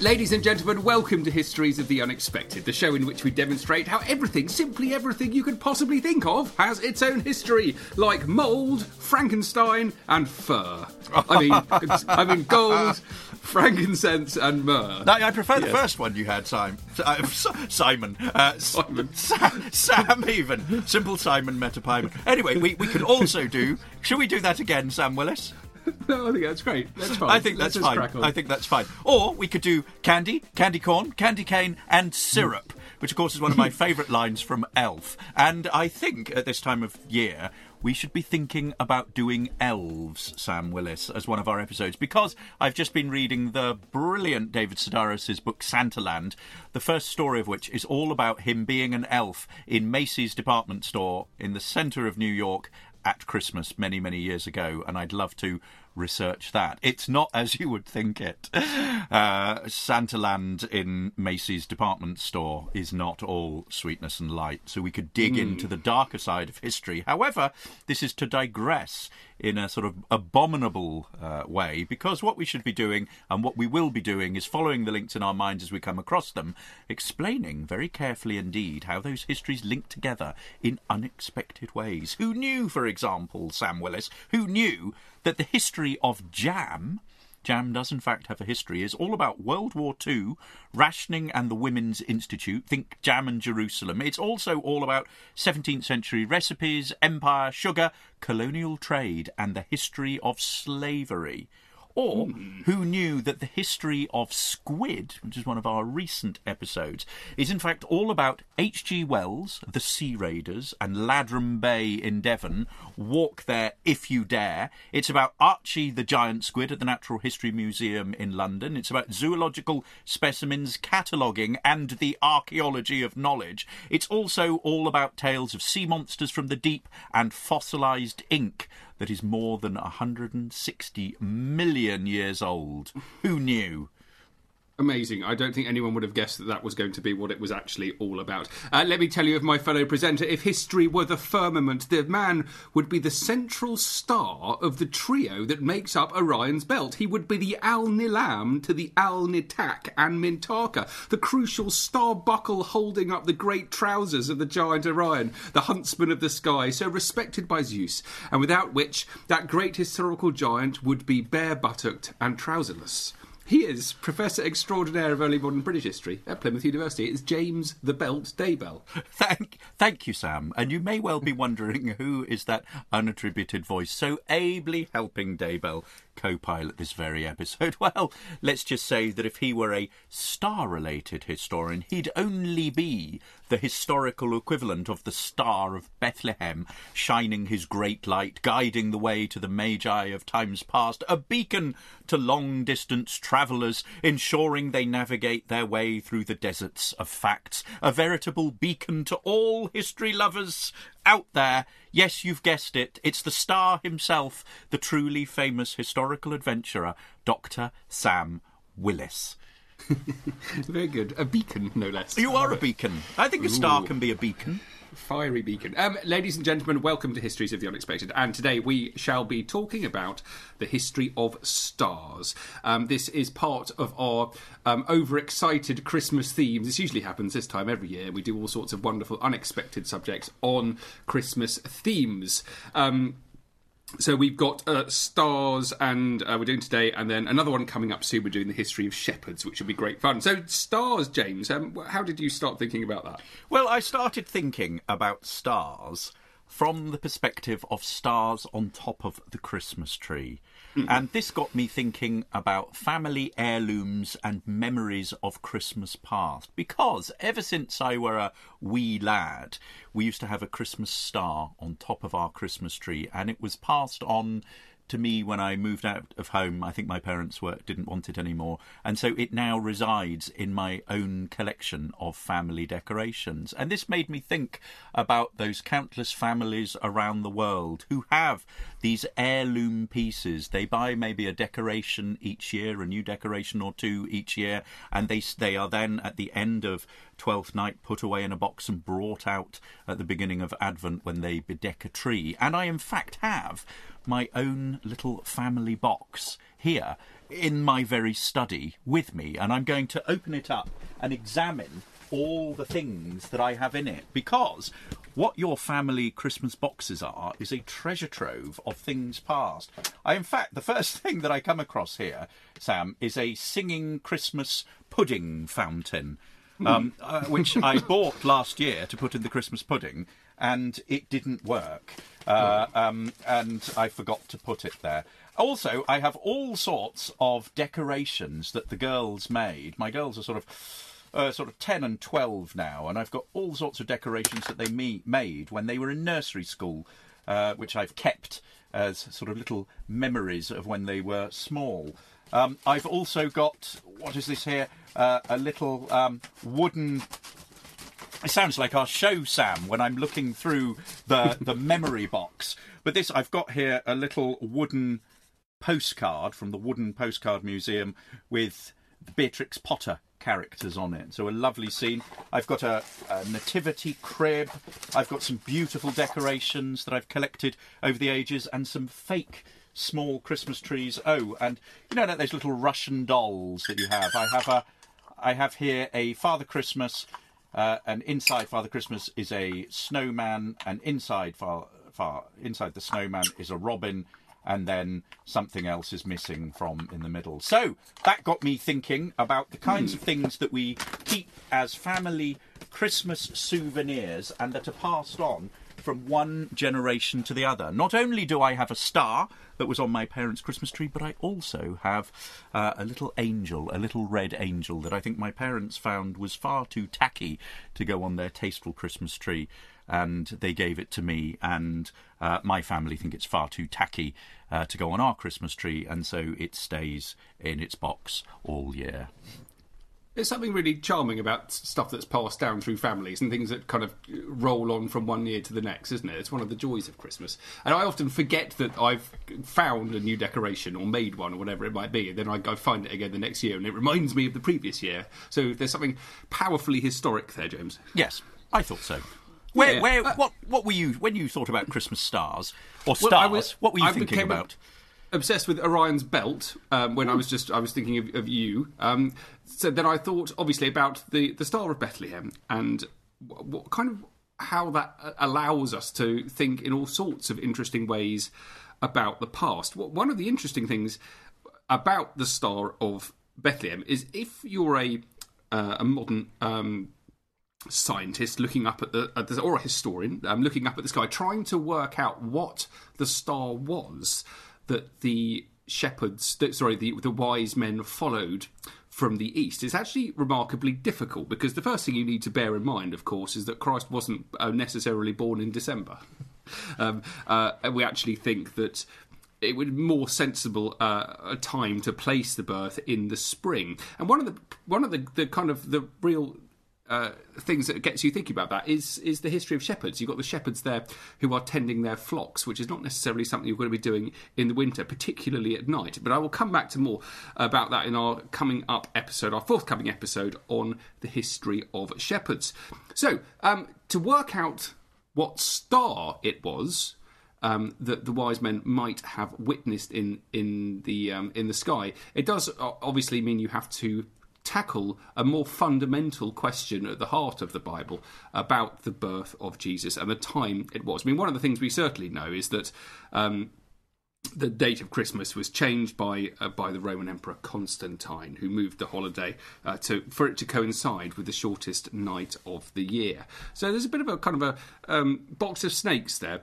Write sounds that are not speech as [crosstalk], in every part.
Ladies and gentlemen, welcome to Histories of the Unexpected, the show in which we demonstrate how everything, simply everything you could possibly think of, has its own history, like mould, Frankenstein, and fur. I mean, [laughs] I mean gold, frankincense, and myrrh. No, I prefer the Yes. first one you had, Simon. Uh, Simon. Uh, Simon. Sam, Sam, even. Simple Simon Metapyman. Anyway, we, we could also do. Should we do that again, Sam Willis? [laughs] No, I think that's great. That's fine. I think that's Let's just fine. I think that's fine. Or we could do candy, candy corn, candy cane, and syrup, which of course is one of my [laughs] favourite lines from Elf. And I think at this time of year we should be thinking about doing elves, Sam Willis, as one of our episodes, because I've just been reading the brilliant David Sedaris' book Santaland, the first story of which is all about him being an elf in Macy's department store in the centre of New York at Christmas many, many years ago, and I'd love to research that. It's not [laughs] as you would think it. Uh, Santaland in Macy's department store is not all sweetness and light, so we could dig into the darker side of history. However, this is to digress in a sort of abominable uh, way because what we should be doing and what we will be doing is following the links in our minds as we come across them, explaining very carefully indeed how those histories link together in unexpected ways. Who knew, for example, Sam Willis, who knew that the history of jam. Jam does, in fact, have a history. is all about World War II, rationing and the Women's Institute. Think Jam and Jerusalem. It's also all about 17th century recipes, empire, sugar, colonial trade, and the history of slavery. Or who knew that the history of squid, which is one of our recent episodes, is in fact all about H.G. Wells, the Sea Raiders, and Ladram Bay in Devon. Walk there if you dare. It's about Archie the giant squid at the Natural History Museum in London. It's about zoological specimens, cataloguing, and the archaeology of knowledge. It's also all about tales of sea monsters from the deep and fossilised ink that is more than 160 million years old. Who knew? Amazing. I don't think anyone would have guessed that that was going to be what it was actually all about. Uh, let me tell you of my fellow presenter. If history were the firmament, the man would be the central star of the trio that makes up Orion's belt. He would be the Alnilam to the Alnitak and Mintaka, the crucial star buckle holding up the great trousers of the giant Orion, the huntsman of the sky, so respected by Zeus, and without which that great historical giant would be bare buttocked and trouserless. He is Professor Extraordinaire of Early Modern British History at Plymouth University. It's James the Belt Daybell. [laughs] Thank, thank you, Sam. And you may well be wondering who is that unattributed voice so ably helping Daybell co-pilot this very episode. [laughs] Well, let's just say that if he were a star-related historian, he'd only be the historical equivalent of the Star of Bethlehem, shining his great light, guiding the way to the Magi of times past, a beacon to long-distance travellers, ensuring they navigate their way through the deserts of facts, a veritable beacon to all history lovers out there. Yes, you've guessed it. It's the star himself, the truly famous historical adventurer, Dr. Sam Willis. [laughs] Very good. A beacon, no less. You are a beacon. I think a star Ooh. can be a beacon. Fiery beacon. Um, ladies and gentlemen, welcome to Histories of the Unexpected. And today we shall be talking about the history of stars. Um, this is part of our um, overexcited Christmas themes. This usually happens this time every year. We do all sorts of wonderful, unexpected subjects on Christmas themes. Um, so we've got uh, stars, and uh, we're doing today, and then another one coming up soon. We're doing the history of shepherds, which will be great fun. So stars, James. Um, how did you start thinking about that? Well, I started thinking about stars from the perspective of stars on top of the Christmas tree. Mm. And this got me thinking about family heirlooms and memories of Christmas past. Because ever since I were a wee lad, we used to have a Christmas star on top of our Christmas tree, and it was passed on to me when I moved out of home. I think my parents were didn't want it anymore, and so it now resides in my own collection of family decorations. And this made me think about those countless families around the world who have these heirloom pieces. They buy maybe a decoration each year, a new decoration or two each year, and they they are then at the end of Twelfth Night put away in a box and brought out at the beginning of Advent when they bedeck a tree. And I in fact have my own little family box here in my very study with me, and I'm going to open it up and examine all the things that I have in it because what your family Christmas boxes are is a treasure trove of things past. I, in fact, the first [laughs] thing that I come across here, Sam, is a singing Christmas pudding fountain. Um, [laughs] uh, which I bought last year to put in the Christmas pudding, and it didn't work. Uh, um, and I forgot to put it there. Also, I have all sorts of decorations that the girls made. My girls are sort of. Uh, sort of 10 and 12 now, and I've got all sorts of decorations that they me- made when they were in nursery school, uh, which I've kept as sort of little memories of when they were small. Um, I've also got, what is this here? Uh, a little um, wooden it sounds like our show, Sam, when I'm looking through the, [laughs] the memory box. But this, I've got here a little wooden postcard from the Wooden Postcard Museum with the Beatrix Potter characters on it. So a lovely scene. I've got a, a, nativity crib. I've got some beautiful decorations that I've collected over the ages and some fake small Christmas trees. Oh, and you know like those little Russian dolls that you have. I have a I have here a Father Christmas uh, and inside Father Christmas is a snowman, and inside far, far inside the snowman is a robin, and then something else is missing from in the middle. So that got me thinking about the kinds of things that we keep as family Christmas souvenirs and that are passed on from one generation to the other. Not only do I have a star that was on my parents' Christmas tree, but I also have uh, a little angel, a little red angel that I think my parents found was far too tacky to go on their tasteful Christmas tree. And they gave it to me, and uh, my family think it's far too tacky uh, to go on our Christmas tree, and so it stays in its box all year. There's something really charming about stuff that's passed down through families and things that kind of roll on from one year to the next, isn't it? It's one of the joys of Christmas. And I often forget that I've found a new decoration or made one or whatever it might be, and then I go find it again the next year and it reminds me of the previous year. So there's something powerfully historic there, James. Yes, I thought so. Where, yeah. where, uh, what, what were you when you thought about Christmas stars or stars? Well, was, what were you I thinking about? Obsessed with Orion's belt um, when I was just I was thinking of, of you. Um, so then I thought obviously about the the Star of Bethlehem and what, what kind of how that uh, allows us to think in all sorts of interesting ways about the past. One of the interesting things about the Star of Bethlehem is if you're a uh, a modern um, scientist looking up at the, at the, or a historian um, looking up at the sky, trying to work out what the star was that the shepherds, sorry, the, the wise men followed from the east is actually remarkably difficult because the first thing you need to bear in mind, of course, is that Christ wasn't uh, necessarily born in December. [laughs] um, uh, we actually think that it would be more sensible uh, a time to place the birth in the spring. And one of the one of the, the kind of the real uh, things that gets you thinking about that is is the history of shepherds. You've got the shepherds there who are tending their flocks, which is not necessarily something you're going to be doing in the winter, particularly at night. But I will come back to more about that in our coming up episode, our forthcoming episode on the history of shepherds. So um, to work out what star it was um, that the wise men might have witnessed in in the um, in the sky. It does obviously mean you have to tackle a more fundamental question at the heart of the Bible about the birth of Jesus and the time it was. I mean, one of the things we certainly know is that. Um, the date of Christmas was changed by uh, by the Roman Emperor Constantine, who moved the holiday uh, to for it to coincide with the shortest night of the year. So there's a bit of a kind of a um, box of snakes there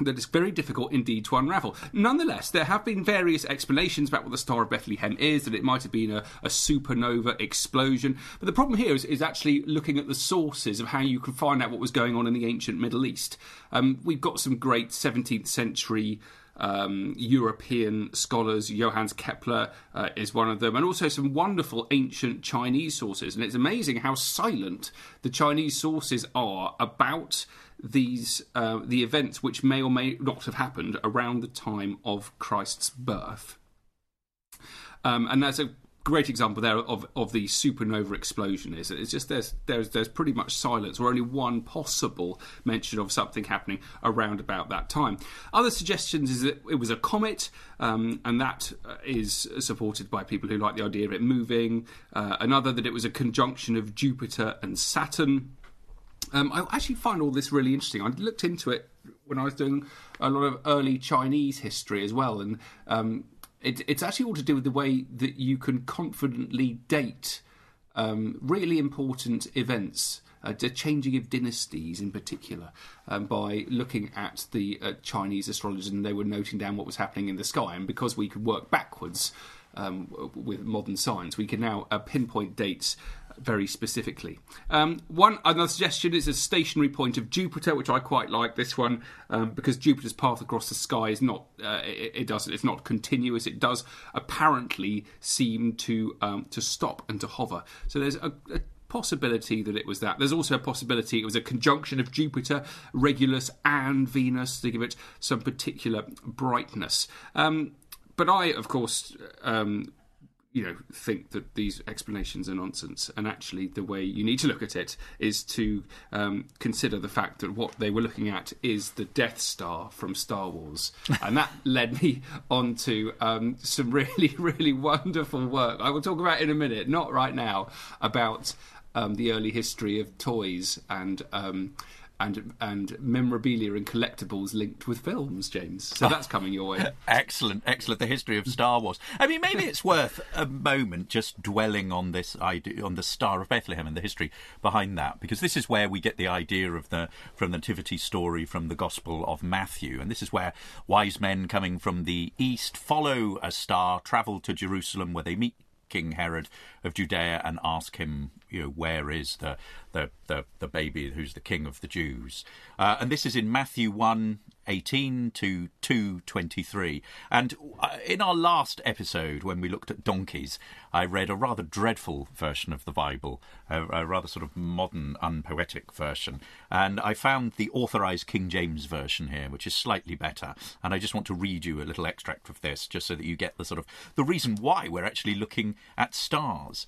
that it's very difficult indeed to unravel. Nonetheless, there have been various explanations about what the Star of Bethlehem is, that it might have been a, a supernova explosion. But the problem here is, is, actually looking at the sources of how you can find out what was going on in the ancient Middle East. Um, we've got some great 17th century. Um, European scholars, Johannes Kepler uh, is one of them, and also some wonderful ancient Chinese sources. And it's amazing how silent the Chinese sources are about these uh, the events which may or may not have happened around the time of Christ's birth. Um, and that's a great example there of, of the supernova explosion is. It's just there's there's there's pretty much silence or only one possible mention of something happening around about that time. Other suggestions is that it was a comet um, and that uh, supported by people who like the idea of it moving uh, another that it was a conjunction of jupiter and saturn um, I actually find all this really interesting. I looked into it when I was doing a lot of early Chinese history as well, and um, it, it's actually all to do with the way that you can confidently date um, really important events. Uh, the changing of dynasties in particular, um, by looking at the uh, Chinese astrologers and they were noting down what was happening in the sky. And because we could work backwards um, with modern science, we can now uh, pinpoint dates very specifically. Um, one another suggestion is a stationary point of Jupiter, which I quite like. This one um, because Jupiter's path across the sky is not uh, it, it, doesn't it's not continuous. It does apparently seem to um, to stop and to hover. So there's a, a possibility that it was that. There's also a possibility it was a conjunction of Jupiter, Regulus, and Venus to give it some particular brightness. Um, but I, of course, um, you know think that these explanations are nonsense. And actually the way you need to look at it is to um, consider the fact that what they were looking at is the Death Star from Star Wars. [laughs] And that led me on to um, some really [laughs] really wonderful work. I will talk about in a minute not right now about um, the early history of toys and um, and and memorabilia and collectibles linked with films, James. So ah. that's coming your way. [laughs] excellent, excellent. The history of Star Wars. I mean, maybe it's worth a moment just dwelling on this idea, on the Star of Bethlehem and the history behind that, because this is where we get the idea of the from the nativity story from the Gospel of Matthew, and this is where wise men coming from the east follow a star, travel to Jerusalem, where they meet King Herod of Judea and ask him, you know, where is the the the, the baby who's the king of the Jews? Uh, and this is in Matthew 1, 18 to 223. And uh, in our last episode, when we looked at donkeys, I read a rather dreadful version of the Bible, a, a rather sort of modern, unpoetic version. And I found the authorized King James version here, which is slightly better. And I just want to read you a little extract of this, just so that you get the sort of the reason why we're actually looking at stars.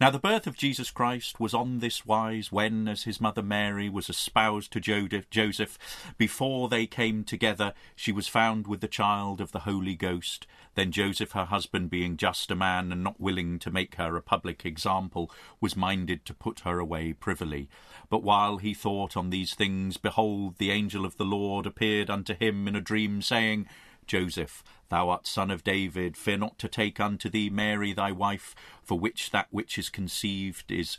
Now, the birth of Jesus Christ was on this wise when, as his mother Mary was espoused to Joseph, before they came together, she was found with the child of the Holy Ghost. Then Joseph, her husband, being just a man and not willing to make her a public example, was minded to put her away privily. But while he thought on these things, behold, the angel of the Lord appeared unto him in a dream, saying, Joseph, thou art son of David, fear not to take unto thee Mary thy wife, for which that which is conceived is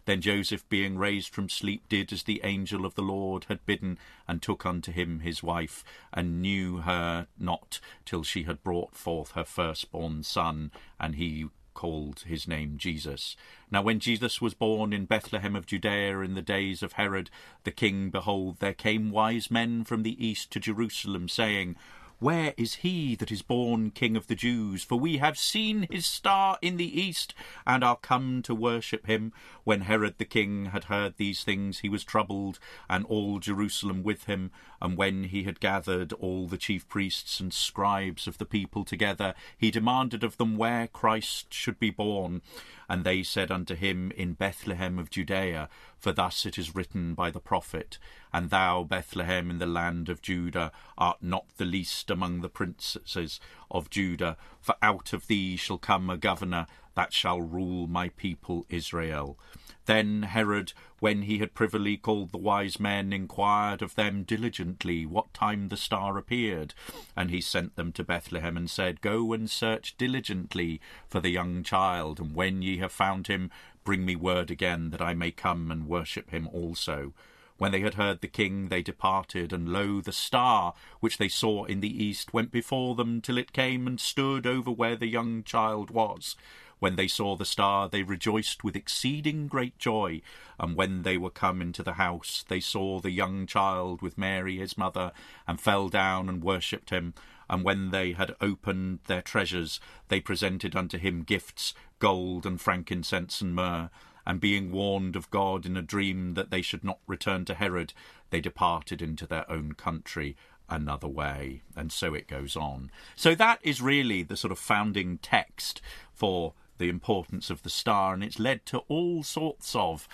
Then Joseph, being raised from sleep, did as the angel of the Lord had bidden, and took unto him his wife, and knew her not till she had brought forth her firstborn son, and he called his name Jesus. Now, when Jesus was born in Bethlehem of Judea in the days of Herod the king, behold, there came wise men from the east to Jerusalem, saying, Where is he that is born King of the Jews? For we have seen his star in the east, and are come to worship him. When Herod the king had heard these things, he was troubled, and all Jerusalem with him. And when he had gathered all the chief priests and scribes of the people together, he demanded of them where Christ should be born. And they said unto him, In Bethlehem of Judea, for thus it is written by the prophet, And thou, Bethlehem, in the land of Judah, art not the least among the princes of Judah, for out of thee shall come a governor that shall rule my people Israel. Then Herod, when he had privily called the wise men, inquired of them diligently what time the star appeared. And he sent them to Bethlehem, and said, Go and search diligently for the young child, and when ye have found him, bring me word again, that I may come and worship him also. When they had heard the king, they departed, and lo, the star which they saw in the east went before them till it came and stood over where the young child was. When they saw the star, they rejoiced with exceeding great joy. And when they were come into the house, they saw the young child with Mary his mother, and fell down and worshipped him. And when they had opened their treasures, they presented unto him gifts, gold and frankincense and myrrh. And being warned of God in a dream that they should not return to Herod, they departed into their own country another way. And so it goes on. So that is really the sort of founding text for the importance of the star, and it's led to all sorts of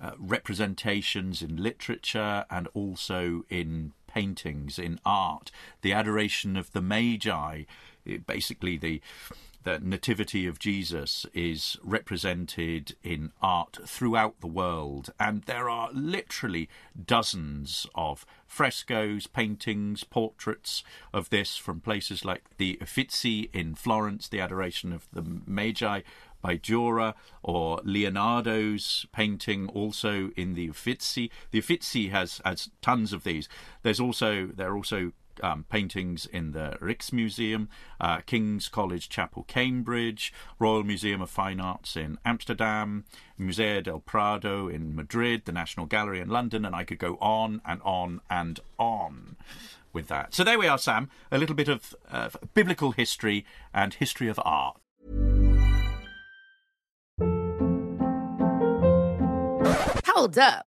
uh, representations in literature and also in paintings, in art. The adoration of the Magi, basically the the nativity of Jesus is represented in art throughout the world, and there are literally dozens of frescoes, paintings, portraits of this from places like the Uffizi in Florence, the Adoration of the Magi by Dürer, or Leonardo's painting also in the Uffizi. The Uffizi has has tons of these. There's also there are also um, paintings in the Rijksmuseum, uh, King's College Chapel, Cambridge, Royal Museum of Fine Arts in Amsterdam, Museo del Prado in Madrid, the National Gallery in London, and I could go on and on and on with that. So there we are, Sam. A little bit of uh, biblical history and history of art. Hold up.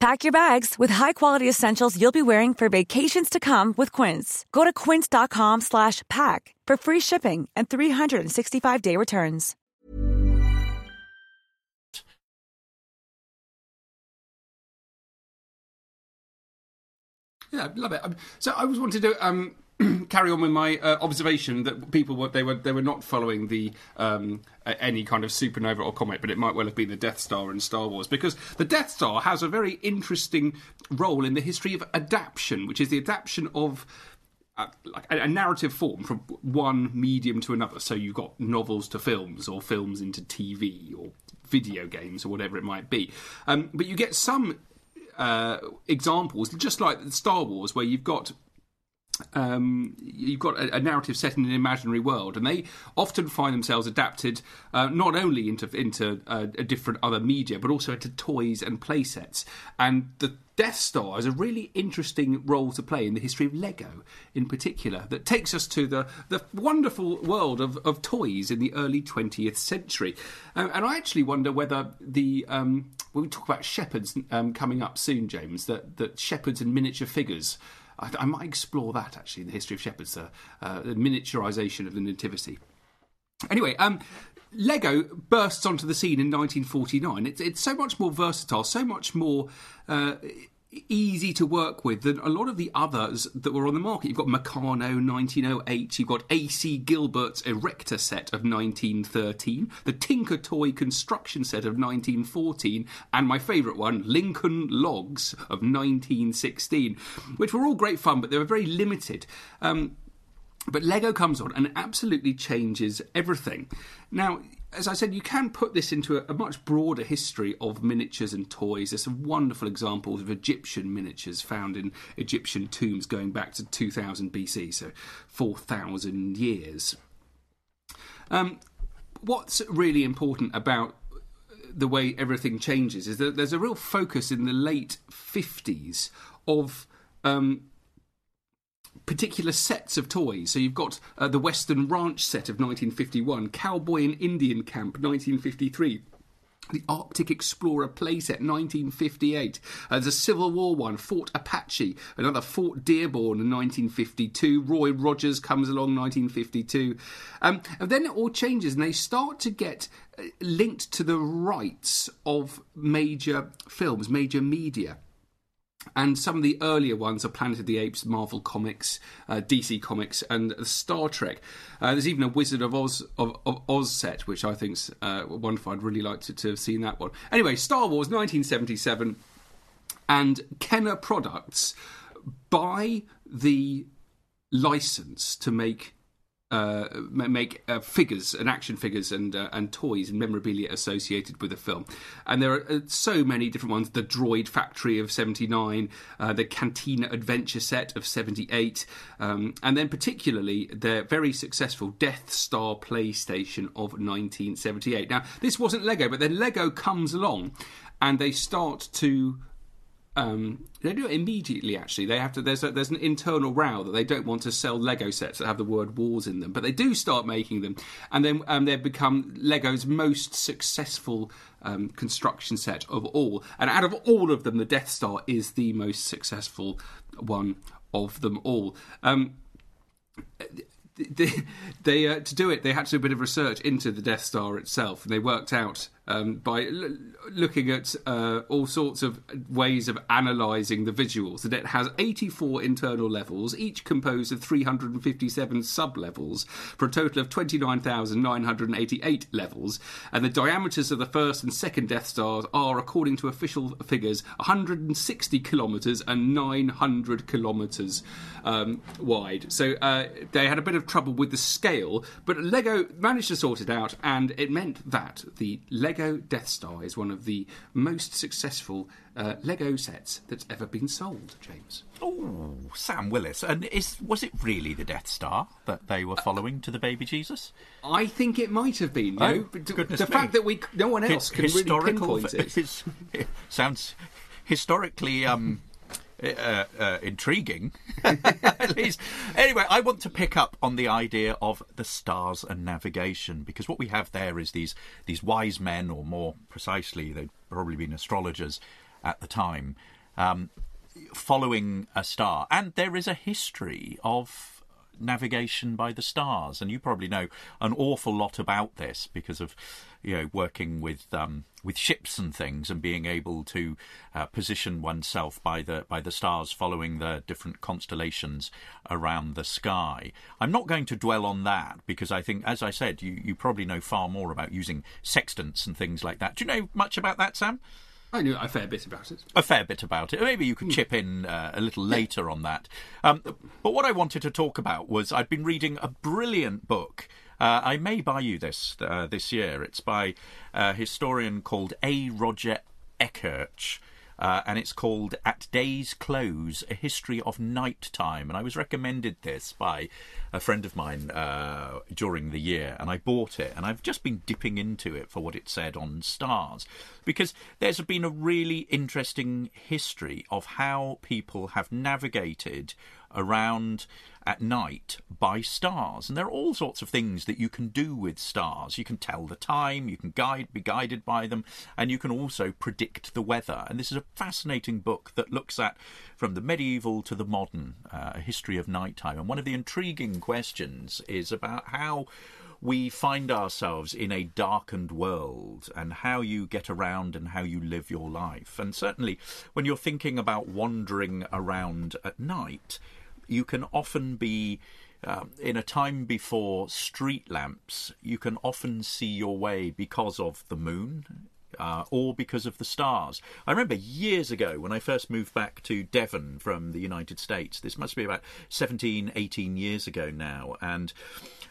Pack your bags with high-quality essentials you'll be wearing for vacations to come with Quince. Go to quince.com slash pack for free shipping and 365-day returns. Yeah, love it. So I was wanted to um, carry on with my uh, observation that people were they were they were not following the um, any kind of supernova or comet, but it might well have been the Death Star in Star Wars because the Death Star has a very interesting role in the history of adaptation, which is the adaptation of uh, like a, a narrative form from one medium to another. So you've got novels to films, or films into TV, or video games, or whatever it might be. Um, but you get some uh, examples, just like Star Wars, where you've got um, you've got a, a, narrative set in an imaginary world, and they often find themselves adapted uh, not only into into uh, different other media, but also into toys and play sets. And the Death Star has a really interesting role to play in the history of Lego, in particular, that takes us to the, the wonderful world of, of toys in the early 20th century. Uh, and I actually wonder whether the um, when we talk about shepherds um, coming up soon, James, that, that shepherds and miniature figures I, I might explore that actually in the history of shepherds, uh, uh, the miniaturization of the nativity. Anyway, um, Lego bursts onto the scene in 1949. It's, it's so much more versatile, so much more uh, easy to work with than a lot of the others that were on the market. You've got Meccano 1908, you've got AC Gilbert's Erector set of 1913, the Tinker Toy construction set of 1914, and my favourite one, Lincoln Logs of 1916, which were all great fun, but they were very limited. Um, but Lego comes on and absolutely changes everything. Now, as I said, you can put this into a, a, much broader history of miniatures and toys. There's some wonderful examples of Egyptian miniatures found in Egyptian tombs going back to 2000 BC, so 4,000 years. Um, what's really important about the way everything changes is that there's a real focus in the late 50s of um, particular sets of toys. So you've got uh, the Western Ranch set of 1951, Cowboy and Indian Camp 1953. The Arctic Explorer playset, 1958. Uh, there's a Civil War one, Fort Apache. Another Fort Dearborn in 1952. Roy Rogers comes along, 1952. Um, and then it all changes, and they start to get uh, linked to the rights of major films, major media and some of the earlier ones are Planet of the Apes, Marvel Comics, uh, DC Comics, and Star Trek. Uh, there's even a Wizard of Oz of, of Oz set, which I think's uh, wonderful. I'd really like to, to have seen that one. Anyway, Star Wars 1977, and Kenner Products buy the license to make uh, make uh, figures and action figures and uh, and toys and memorabilia associated with the film. And there are uh, so many different ones: the Droid Factory of '79, uh, the Cantina Adventure set of '78, um, and then particularly their very successful Death Star PlayStation of 1978. Now, this wasn't Lego, but then Lego comes along and they start to um, they do it immediately. Actually, they have to. There's a, there's an internal row that they don't want to sell Lego sets that have the word wars in them, but they do start making them, and then um, they become Lego's most successful um, construction set of all. And out of all of them, the Death Star is the most successful one of them all. Um, they, they uh, to do it, they had to do a bit of research into the Death Star itself, and they worked out um, by l- looking at uh, all sorts of ways of analysing the visuals it has 84 internal levels, each composed of 357 sub levels, for a total of 29,988 levels. And the diameters of the first and second Death Stars are, according to official figures, 160 kilometres and 900 kilometres um, wide. So uh, they had a bit of trouble with the scale, but Lego managed to sort it out, and it meant that the Lego Lego Death Star is one of the most successful uh, Lego sets that's ever been sold, James. Oh, Sam Willis. And is was it really the Death Star that they were following to the baby Jesus? I think it might have been. Oh, know? goodness the me. fact that we no one else can really pinpoint [laughs] it. sounds historically um, uh, uh, intriguing, [laughs] at least. Anyway, I want to pick up on the idea of the stars and navigation because what we have there is these these wise men, or more precisely, they'd probably been astrologers at the time, um, following a star, and there is a history of navigation by the stars, and you probably know an awful lot about this because of you know working with um, with ships and things and being able to uh, position oneself by the by the stars following the different constellations around the sky. I'm not going to dwell on that because I think, as I said, you, you probably know far more about using sextants and things like that. Do you know much about that, Sam? I knew a fair bit about it. A fair bit about it. Maybe you could chip in uh, a little later on that. Um, but what I wanted to talk about was I'd been reading a brilliant book. Uh, I may buy you this uh, this year. It's by a historian called A. Roger Ekirch. Uh, and it's called At Day's Close A History of Night Time. And I was recommended this by a friend of mine uh, during the year, and I bought it. And I've just been dipping into it for what it said on stars, because there's been a really interesting history of how people have navigated around at night by stars. And there are all sorts of things that you can do with stars. You can tell the time, you can guide, be guided by them, and you can also predict the weather. And this is a fascinating book that looks at, from the medieval to the modern, uh, a history of nighttime. And one of the intriguing questions is about how we find ourselves in a darkened world and how you get around and how you live your life. And certainly, when you're thinking about wandering around at night, you can often be um, in a time before street lamps, you can often see your way because of the moon. Uh, or because of the stars. I remember years ago when I first moved back to Devon from the United States. This must be about 17, 18 years ago now. And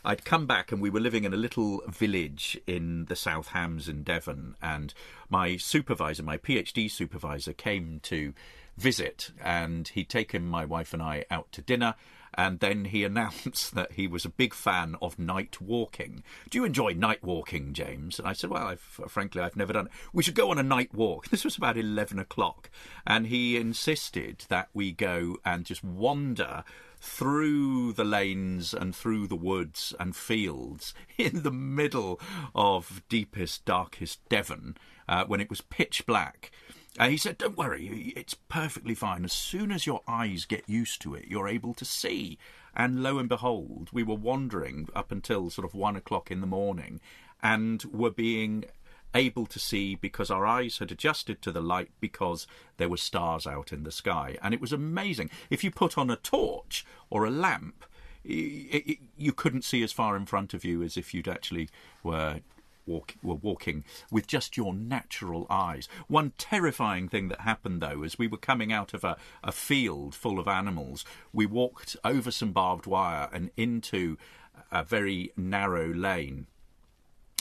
I'd come back and we were living in a little village in the South Hams in Devon. And my supervisor, my PhD supervisor, came to visit, and he'd taken my wife and I out to dinner. And then he [laughs] announced that he was a big fan of night walking. Do you enjoy night walking, James? And I said, Well, I've, frankly, I've never done it. We should go on a night walk. [laughs] This was about 11 o'clock. And he insisted that we go and just wander through the lanes and through the woods and fields [laughs] in the middle of deepest, darkest Devon uh, when it was pitch black. And he said, Don't worry, it's perfectly fine. As soon as your eyes get used to it, you're able to see. And lo and behold, we were wandering up until sort of one o'clock in the morning and were being able to see because our eyes had adjusted to the light because there were stars out in the sky. And it was amazing. If you put on a torch or a lamp, you couldn't see as far in front of you as if you'd actually were walk, were walking with just your natural eyes. One terrifying thing that happened, though, as we were coming out of a, a field full of animals, we walked over some barbed wire and into a very narrow lane.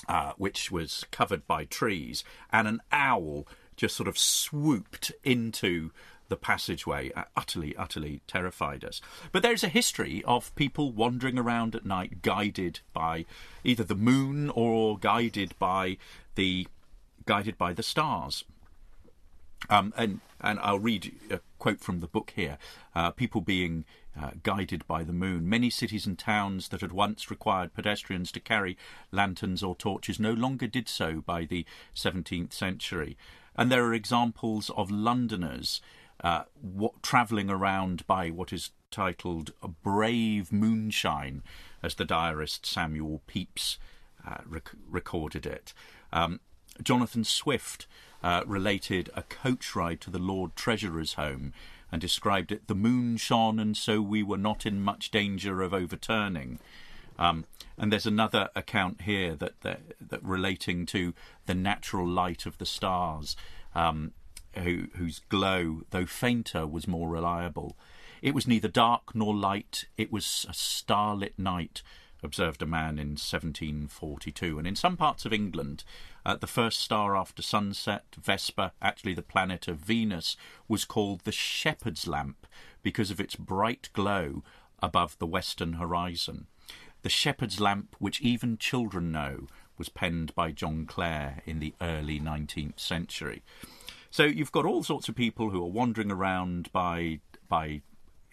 Uh, which was covered by trees, and an owl just sort of swooped into the passageway uh, utterly, utterly terrified us. But there's a history of people wandering around at night guided by either the moon or guided by the guided by the stars. Um, and and I'll read a quote from the book here. Uh, people being uh, guided by the moon. Many cities and towns that had once required pedestrians to carry lanterns or torches no longer did so by the 17th century. And there are examples of Londoners uh, what, travelling around by what is titled A Brave Moonshine, as the diarist Samuel Pepys uh, rec- recorded it. Um, Jonathan Swift uh, related a coach ride to the Lord Treasurer's home and described it the moon shone, and so we were not in much danger of overturning. Um, and there's another account here that, that, that relating to the natural light of the stars. Um, who, whose glow, though fainter, was more reliable. It was neither dark nor light, it was a starlit night, observed a man in 1742. And in some parts of England, uh, the first star after sunset, Vesper, actually the planet of Venus, was called the shepherd's lamp because of its bright glow above the western horizon. The shepherd's lamp, which even children know, was penned by John Clare in the early 19th century. So you've got all sorts of people who are wandering around by by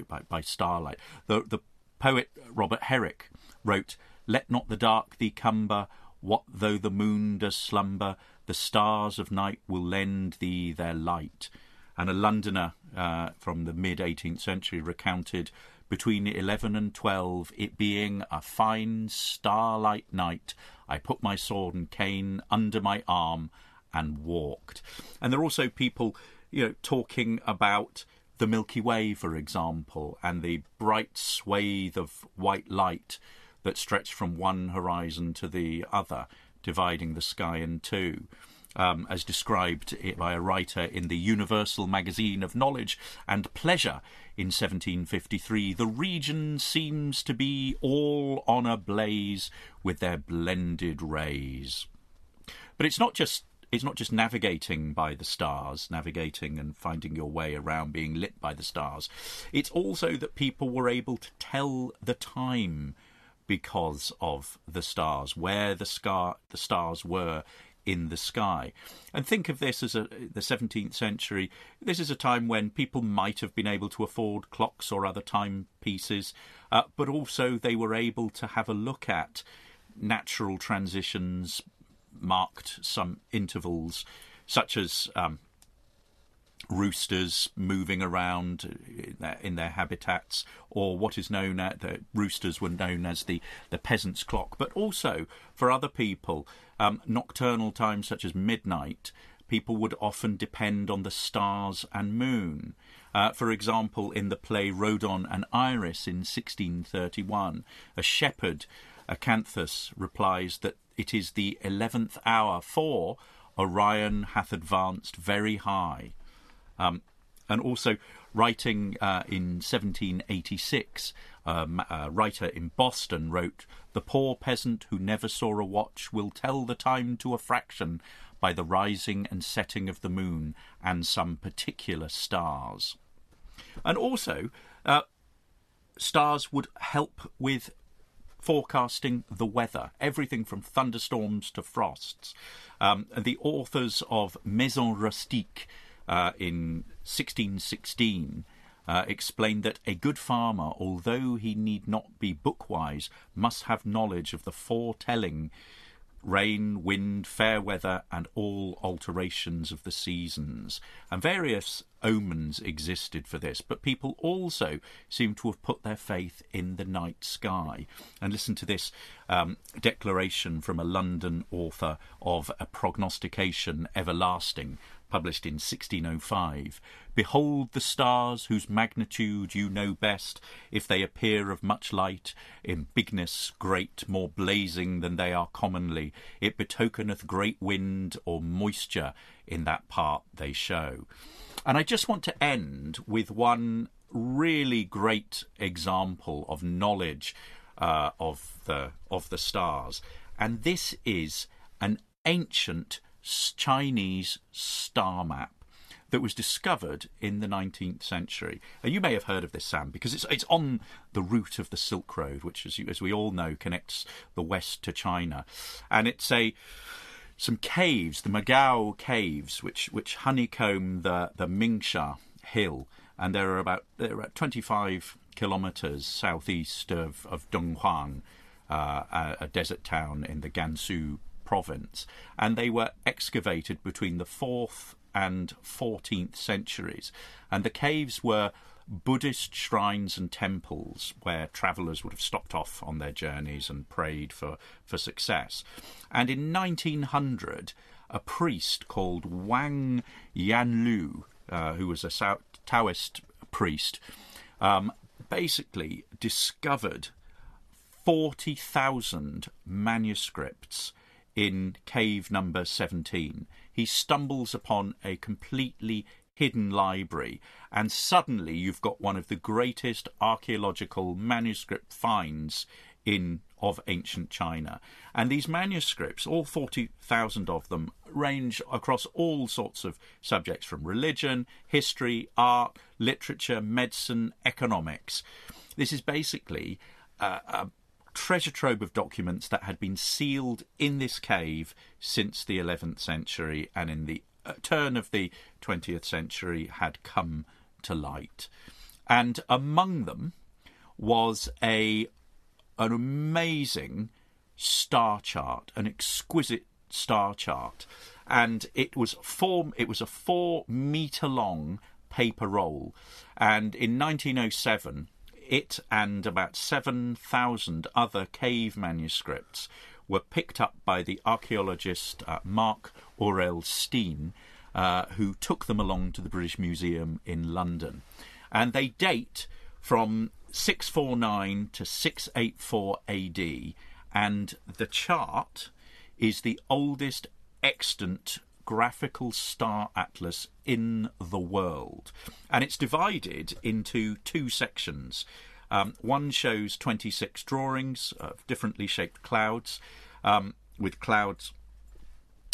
by, by starlight. The the poet Robert Herrick wrote, "Let not the dark thee cumber. What though the moon does slumber? The stars of night will lend thee their light." And a Londoner uh, from the mid 18th century recounted between 11 and 12, it being a fine starlight night, I put my sword and cane under my arm and walked. And there are also people, you know, talking about the Milky Way, for example, and the bright swathe of white light that stretched from one horizon to the other, dividing the sky in two. Um, as described by a writer in the Universal Magazine of Knowledge and Pleasure in 1753, the region seems to be all on a blaze with their blended rays. But it's not just it's not just navigating by the stars, navigating and finding your way around being lit by the stars. It's also that people were able to tell the time because of the stars, where the scar the stars were in the sky. And think of this as a, the 17th century. This is a time when people might have been able to afford clocks or other timepieces, uh, but also they were able to have a look at natural transitions, marked some intervals, such as um, roosters moving around in their, in their, habitats, or what is known as the roosters were known as the, the peasant's clock, but also for other people, um, nocturnal times such as midnight. People would often depend on the stars and moon. Uh, for example, in the play Rhodon and Iris in 1631, a shepherd, Acanthus, replies that it is the eleventh hour, for Orion hath advanced very high. Um, and also, writing uh, in 1786, um, a writer in Boston wrote, The poor peasant who never saw a watch will tell the time to a fraction by the rising and setting of the moon and some particular stars. And also, uh, stars would help with forecasting the weather, everything from thunderstorms to frosts. Um, the authors of Maison Rustique uh, in 1616 uh, explained that a good farmer, although he need not be bookwise, must have knowledge of the foretelling rain, wind, fair weather, and all alterations of the seasons. And various omens existed for this, but people also seem to have put their faith in the night sky. And listen to this um, declaration from a London author of A Prognostication Everlasting, published in 1605. Behold the stars whose magnitude you know best, if they appear of much light, in bigness great, more blazing than they are commonly, it betokeneth great wind or moisture in that part they show. And I just want to end with one really great example of knowledge uh, of the of the stars, and this is an ancient Chinese star map that was discovered in the 19th century. And you may have heard of this, Sam, because it's it's on the route of the Silk Road, which, as, you, as we all know, connects the West to China, and it's a some caves, the Mogao caves, which which honeycomb the the Mingsha hill, and there are about there are 25 kilometres southeast of of Dunhuang, uh, a, a desert town in the Gansu province, and they were excavated between the 4th and 14th centuries. And the caves were Buddhist shrines and temples where travellers would have stopped off on their journeys and prayed for, for success. And in 1900, a priest called Wang Yuanlu, uh, who was a Taoist priest, um, basically discovered 40,000 manuscripts in cave number 17. He stumbles upon a completely hidden library, and suddenly you've got one of the greatest archaeological manuscript finds in of ancient China. And these manuscripts, all 40,000 of them, range across all sorts of subjects from religion, history, art, literature, medicine, economics. This is basically uh, a treasure trove of documents that had been sealed in this cave since the 11th century and in the uh, turn of the 20th century had come to light. And among them was a an amazing star chart, an exquisite star chart, and it was four. It was a four meter long paper roll, and in 1907 it and about 7,000 other cave manuscripts were picked up by the archaeologist uh, Marc Aurel Stein, uh, who took them along to the British Museum in London. And they date from 649 to 684 AD, and the chart is the oldest extant graphical star atlas in the world. And it's divided into two sections. Um, one shows 26 drawings of differently shaped clouds, um, with clouds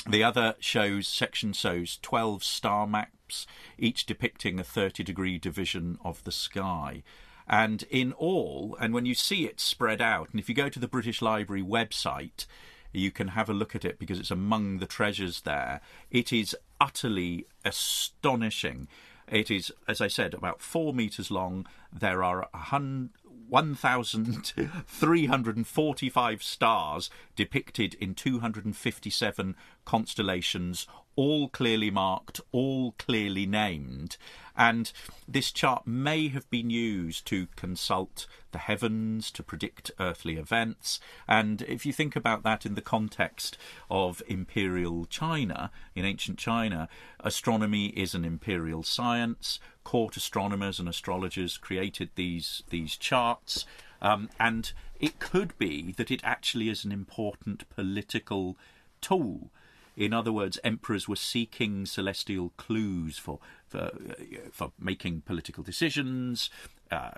The other shows section shows 12 star maps, each depicting a 30 degree division of the sky. And in all, and when you see it spread out, and if you go to the British Library website, you can have a look at it because it's among the treasures there. It is utterly astonishing. It is, as I said, about four metres long. There are 1,345 stars depicted in 257 constellations, all clearly marked, all clearly named. And this chart may have been used to consult the heavens, to predict earthly events. And if you think about that in the context of imperial China, in ancient China, astronomy is an imperial science. Court astronomers and astrologers created these, these charts. Um, and it could be that it actually is an important political tool in other words, emperors were seeking celestial clues for for, for making political decisions, uh,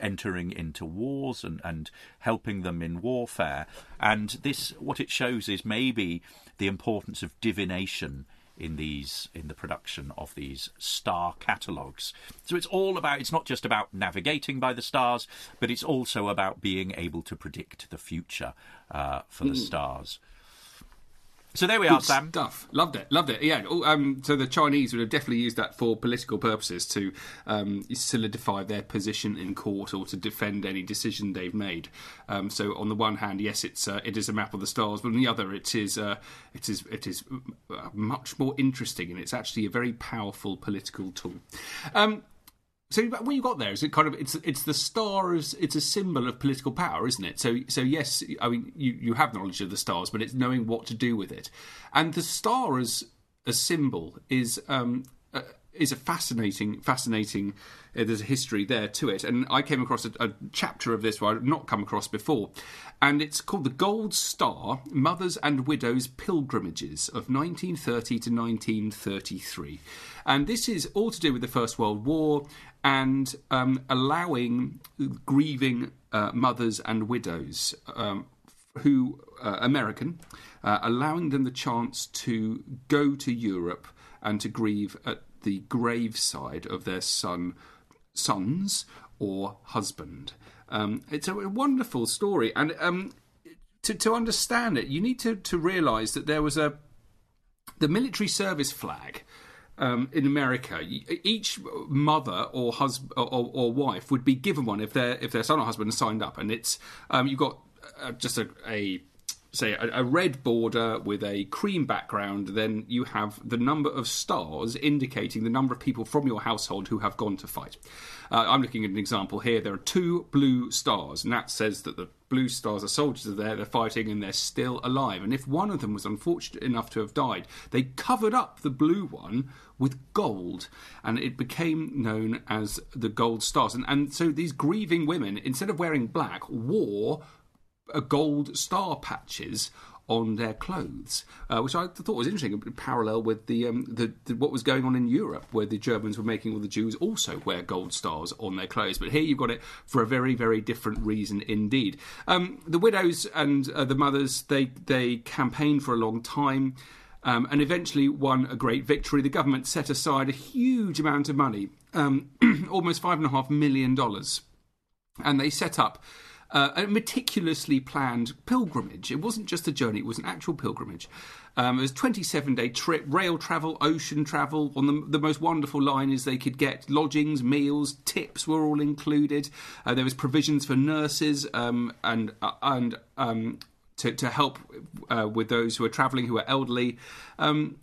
entering into wars and, and helping them in warfare. And this, what it shows is maybe the importance of divination in these in the production of these star catalogues. So it's all about it's not just about navigating by the stars, but it's also about being able to predict the future uh, for the mm. stars. So there we Good are, Sam. Stuff. Loved it. Loved it. Yeah. Um, so the Chinese would have definitely used that for political purposes to um, solidify their position in court or to defend any decision they've made. Um, so on the one hand, yes, it's uh, it is a map of the stars, but on the other, it is uh, it is it is uh, much more interesting and it's actually a very powerful political tool. So when you got there, is it kind of it's it's the stars? It's a symbol of political power, isn't it? So so yes, I mean you you have knowledge of the stars, but it's knowing what to do with it. And the star as a symbol is um, uh, is a fascinating fascinating. Uh, there's a history there to it, and I came across a, a chapter of this where I've not come across before, and it's called the Gold Star: Mothers and Widows Pilgrimages of 1930 to 1933. And this is all to do with the First World War and um, allowing grieving uh, mothers and widows um, who uh, American, uh, allowing them the chance to go to Europe and to grieve at the graveside of their son, sons or husband. Um, it's a wonderful story, and um, to to understand it, you need to to realise that there was a the military service flag um, in America, each mother or husband or, or, wife would be given one if their if their son or husband signed up, and it's um, you've got uh, just a, a say a, a, red border with a cream background, then you have the number of stars indicating the number of people from your household who have gone to fight. Uh, I'm looking at an example here. There are two blue stars, and that says that the blue stars are soldiers are there, they're fighting, and they're still alive. And if one of them was unfortunate enough to have died, they covered up the blue one with gold, and it became known as the Gold Stars. And, and so these grieving women, instead of wearing black, wore gold star patches on their clothes, uh, which I thought was interesting, parallel with the, um, the, the, what was going on in Europe, where the Germans were making all the Jews also wear gold stars on their clothes. But here you've got it for a very very different reason indeed. Um, the widows and uh, the mothers they they campaigned for a long time um, and eventually won a great victory. The government set aside a huge amount of money, um, [clears throat] almost $5.5 million, and they set up uh, a meticulously planned pilgrimage. It wasn't just a journey, it was an actual pilgrimage. Um, it was a 27 day trip, rail travel, ocean travel. On the, the most wonderful line is they could get lodgings, meals, tips were all included. Uh, there was provisions for nurses um, and, uh, and um, to, to help uh, with those who are travelling who are elderly. Um,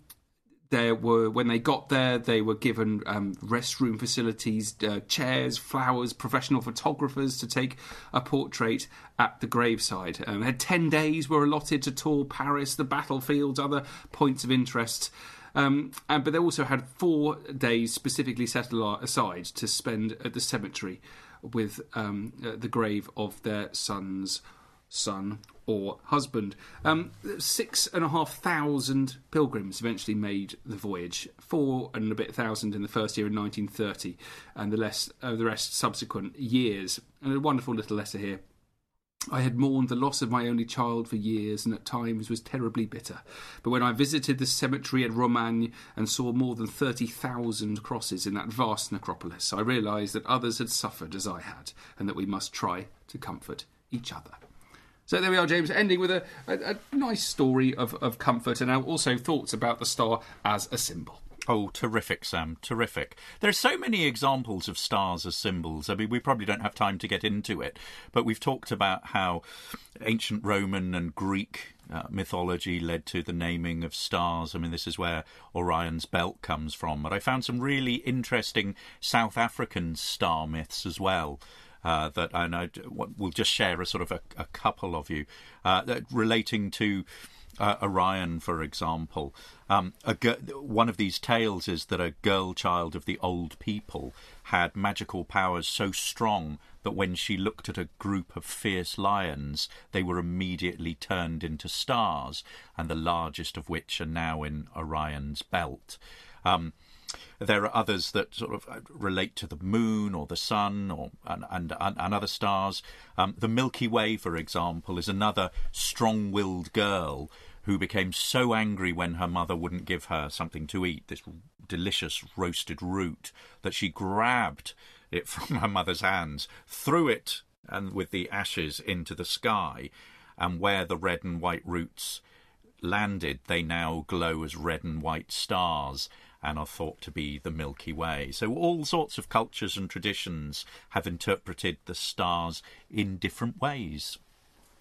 there were when they got there, they were given um, restroom facilities, uh, chairs, flowers, professional photographers to take a portrait at the graveside. Um, had ten days were allotted to tour Paris, the battlefields, other points of interest. Um, and, but they also had four days specifically set aside to spend at the cemetery with um, uh, the grave of their son's son or husband. Um, six and a half thousand pilgrims eventually made the voyage. Four and a bit thousand in the first year in 1930, and the, less, uh, the rest subsequent years. And a wonderful little letter here. I had mourned the loss of my only child for years and at times was terribly bitter. But when I visited the cemetery at Romagne and saw more than 30,000 crosses in that vast necropolis, I realised that others had suffered as I had and that we must try to comfort each other. So there we are, James, ending with a, a, a nice story of, of comfort and also thoughts about the star as a symbol. Oh, terrific, Sam. Terrific. There are so many examples of stars as symbols. I mean, we probably don't have time to get into it, but we've talked about how ancient Roman and Greek uh, mythology led to the naming of stars. I mean, this is where Orion's belt comes from. But I found some really interesting South African star myths as well. Uh, that and I will just share a sort of a, a couple of you uh, relating to uh, Orion, for example. Um, one of these tales is that a girl child of the old people had magical powers so strong that when she looked at a group of fierce lions, they were immediately turned into stars, and the largest of which are now in Orion's belt. Um, there are others that sort of uh, relate to the moon or the sun or and and, and other stars. Um, the Milky Way, for example, is another strong-willed girl who became so angry when her mother wouldn't give her something to eat, this delicious roasted root, that she grabbed it [laughs] from her mother's hands, threw it and with the ashes into the sky, and where the red and white roots landed, they now glow as red and white stars and are thought to be the Milky Way. So all sorts of cultures and traditions have interpreted the stars in different ways.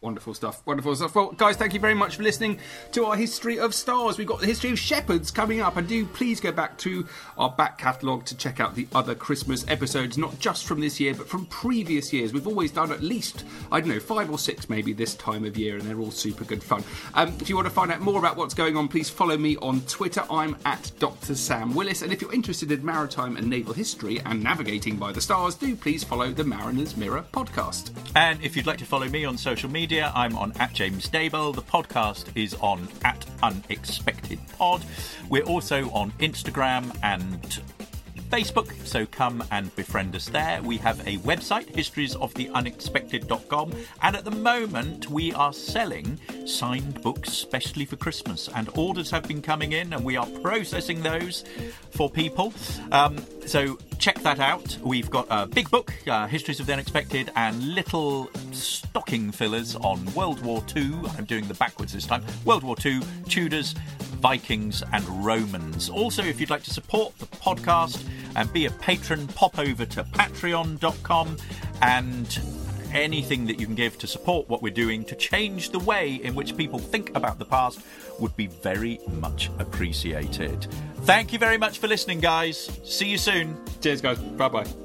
Wonderful stuff. Wonderful stuff. Well, guys, thank you very much for listening to our history of stars. We've got the history of shepherds coming up, and do please go back to our back catalogue to check out the other Christmas episodes, not just from this year, but from previous years. We've always done at least, I don't know, five or six maybe this time of year, and they're all super good fun. Um, if you want to find out more about what's going on, please follow me on Twitter. I'm at Dr. Sam Willis, and if you're interested in maritime and naval history and navigating by the stars, do please follow the Mariner's Mirror podcast. And if you'd like to follow me on social media, media. I'm on at James Daybell. The podcast is on at Unexpected Pod. We're also on Instagram and Facebook, so come and befriend us there. We have a website, historiesoftheunexpected.com, and at the moment we are selling signed books specially for Christmas, and orders have been coming in, and we are processing those for people. Um, so check that out. We've got a big book, uh, Histories of the Unexpected, and little stocking fillers on World War II. I'm doing the backwards this time. World War II, Tudors, Vikings, and Romans. Also, if you'd like to support the podcast and be a patron, pop over to patreon.com and anything that you can give to support what we're doing to change the way in which people think about the past would be very much appreciated. Thank you very much for listening, guys. See you soon. Cheers, guys. Bye bye.